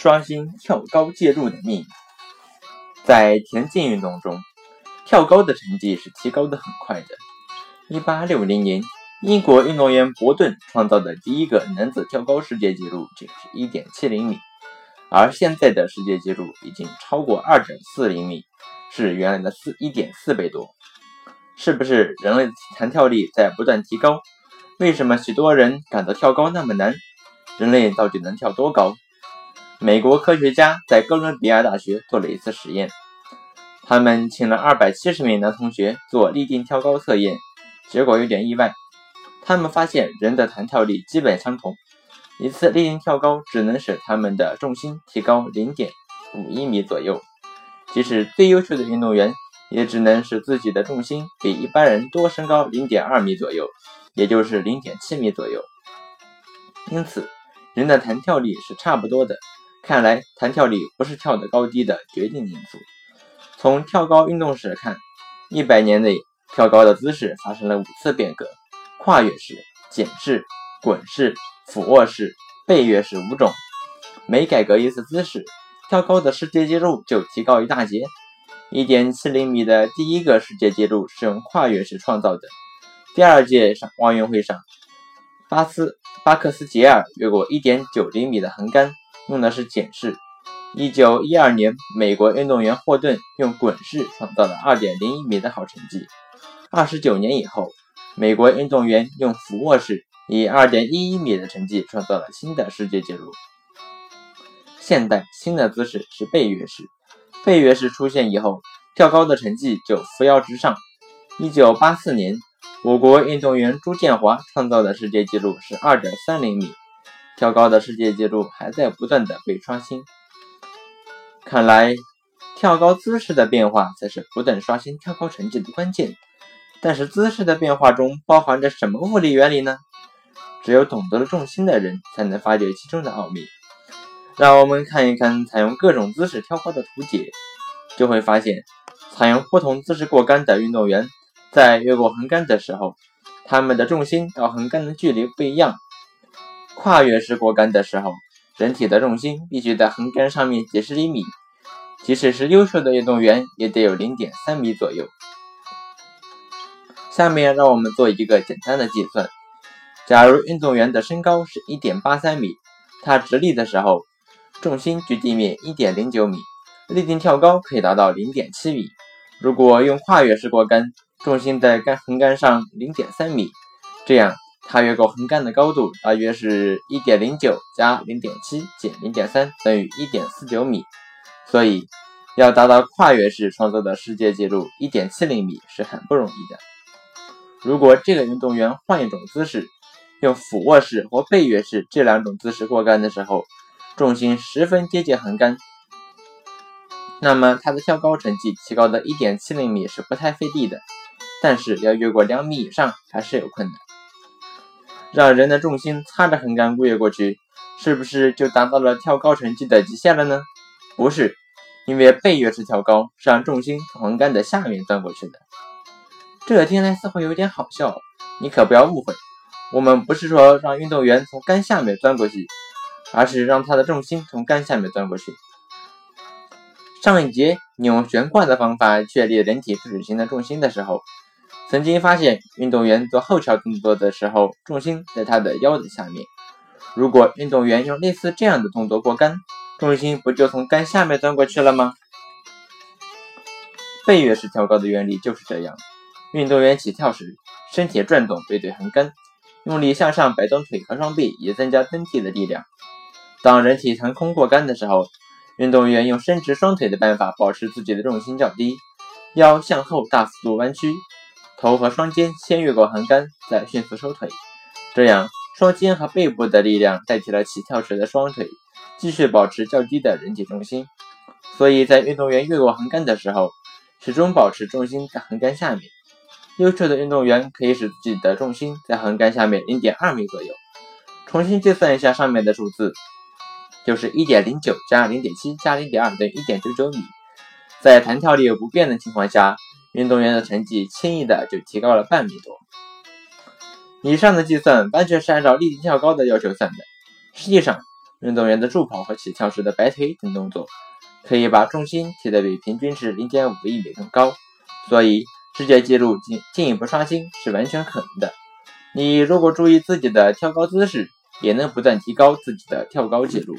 刷新跳高纪录的秘密。在田径运动中，跳高的成绩是提高的很快的。1860年，英国运动员伯顿创造的第一个男子跳高世界纪录就是1.70米，而现在的世界纪录已经超过2.40米，是原来的四1.4倍多。是不是人类的弹跳力在不断提高？为什么许多人感到跳高那么难？人类到底能跳多高？美国科学家在哥伦比亚大学做了一次实验，他们请了二百七十名男同学做立定跳高测验，结果有点意外，他们发现人的弹跳力基本相同，一次立定跳高只能使他们的重心提高零点五一米左右，即使最优秀的运动员。也只能使自己的重心比一般人多升高零点二米左右，也就是零点七米左右。因此，人的弹跳力是差不多的。看来，弹跳力不是跳的高低的决定因素。从跳高运动史看，一百年内跳高的姿势发生了五次变革：跨越式、简式、滚式、俯卧式、背跃式五种。每改革一次姿势，跳高的世界纪录就提高一大截。一点七零米的第一个世界纪录是用跨越式创造的。第二届上奥运会上，巴斯巴克斯杰尔越过一点九厘米的横杆，用的是简式。一九一二年，美国运动员霍顿用滚式创造了二点零一米的好成绩。二十九年以后，美国运动员用俯卧式以二点一一米的成绩创造了新的世界纪录。现代新的姿势是背跃式。背跃式出现以后，跳高的成绩就扶摇直上。一九八四年，我国运动员朱建华创造的世界纪录是二点三零米，跳高的世界纪录还在不断的被刷新。看来，跳高姿势的变化才是不断刷新跳高成绩的关键。但是，姿势的变化中包含着什么物理原理呢？只有懂得了重心的人，才能发掘其中的奥秘。让我们看一看采用各种姿势跳高的图解，就会发现，采用不同姿势过杆的运动员，在越过横杆的时候，他们的重心到横杆的距离不一样。跨越式过杆的时候，人体的重心必须在横杆上面几十厘米，即使是优秀的运动员，也得有零点三米左右。下面让我们做一个简单的计算：假如运动员的身高是一点八三米，他直立的时候。重心距地面一点零九米，立定跳高可以达到零点七米。如果用跨越式过杆，重心在杆横杆上零点三米，这样他越过横杆的高度大约是一点零九加零点七减零点三等于一点四九米。所以，要达到跨越式创造的世界纪录一点七零米是很不容易的。如果这个运动员换一种姿势，用俯卧式或背跃式这两种姿势过杆的时候，重心十分接近横杆，那么他的跳高成绩提高的一点七厘米是不太费力的，但是要越过两米以上还是有困难。让人的重心擦着横杆越过去，是不是就达到了跳高成绩的极限了呢？不是，因为背跃式跳高是让重心从横杆的下面钻过去的。这听来似乎有点好笑，你可不要误会，我们不是说让运动员从杆下面钻过去。而是让他的重心从杆下面钻过去。上一节你用悬挂的方法确立人体垂直型的重心的时候，曾经发现运动员做后桥动作的时候，重心在他的腰的下面。如果运动员用类似这样的动作过杆，重心不就从杆下面钻过去了吗？背跃式跳高的原理就是这样：运动员起跳时，身体转动背对横杆，用力向上摆动腿和双臂，以增加蹬地的力量。当人体腾空过杆的时候，运动员用伸直双腿的办法保持自己的重心较低，腰向后大幅度弯曲，头和双肩先越过横杆，再迅速收腿。这样，双肩和背部的力量代替了起跳时的双腿，继续保持较低的人体重心。所以在运动员越过横杆的时候，始终保持重心在横杆下面。优秀的运动员可以使自己的重心在横杆下面零点二米左右。重新计算一下上面的数字。就是一点零九加零点七加零点二等于一点九九米，在弹跳力不变的情况下，运动员的成绩轻易的就提高了半米多。以上的计算完全是按照立定跳高的要求算的。实际上，运动员的助跑和起跳时的摆腿等动作，可以把重心提得比平均值零点五厘米更高，所以世界纪录进进一步刷新是完全可能的。你如果注意自己的跳高姿势，也能不断提高自己的跳高记录。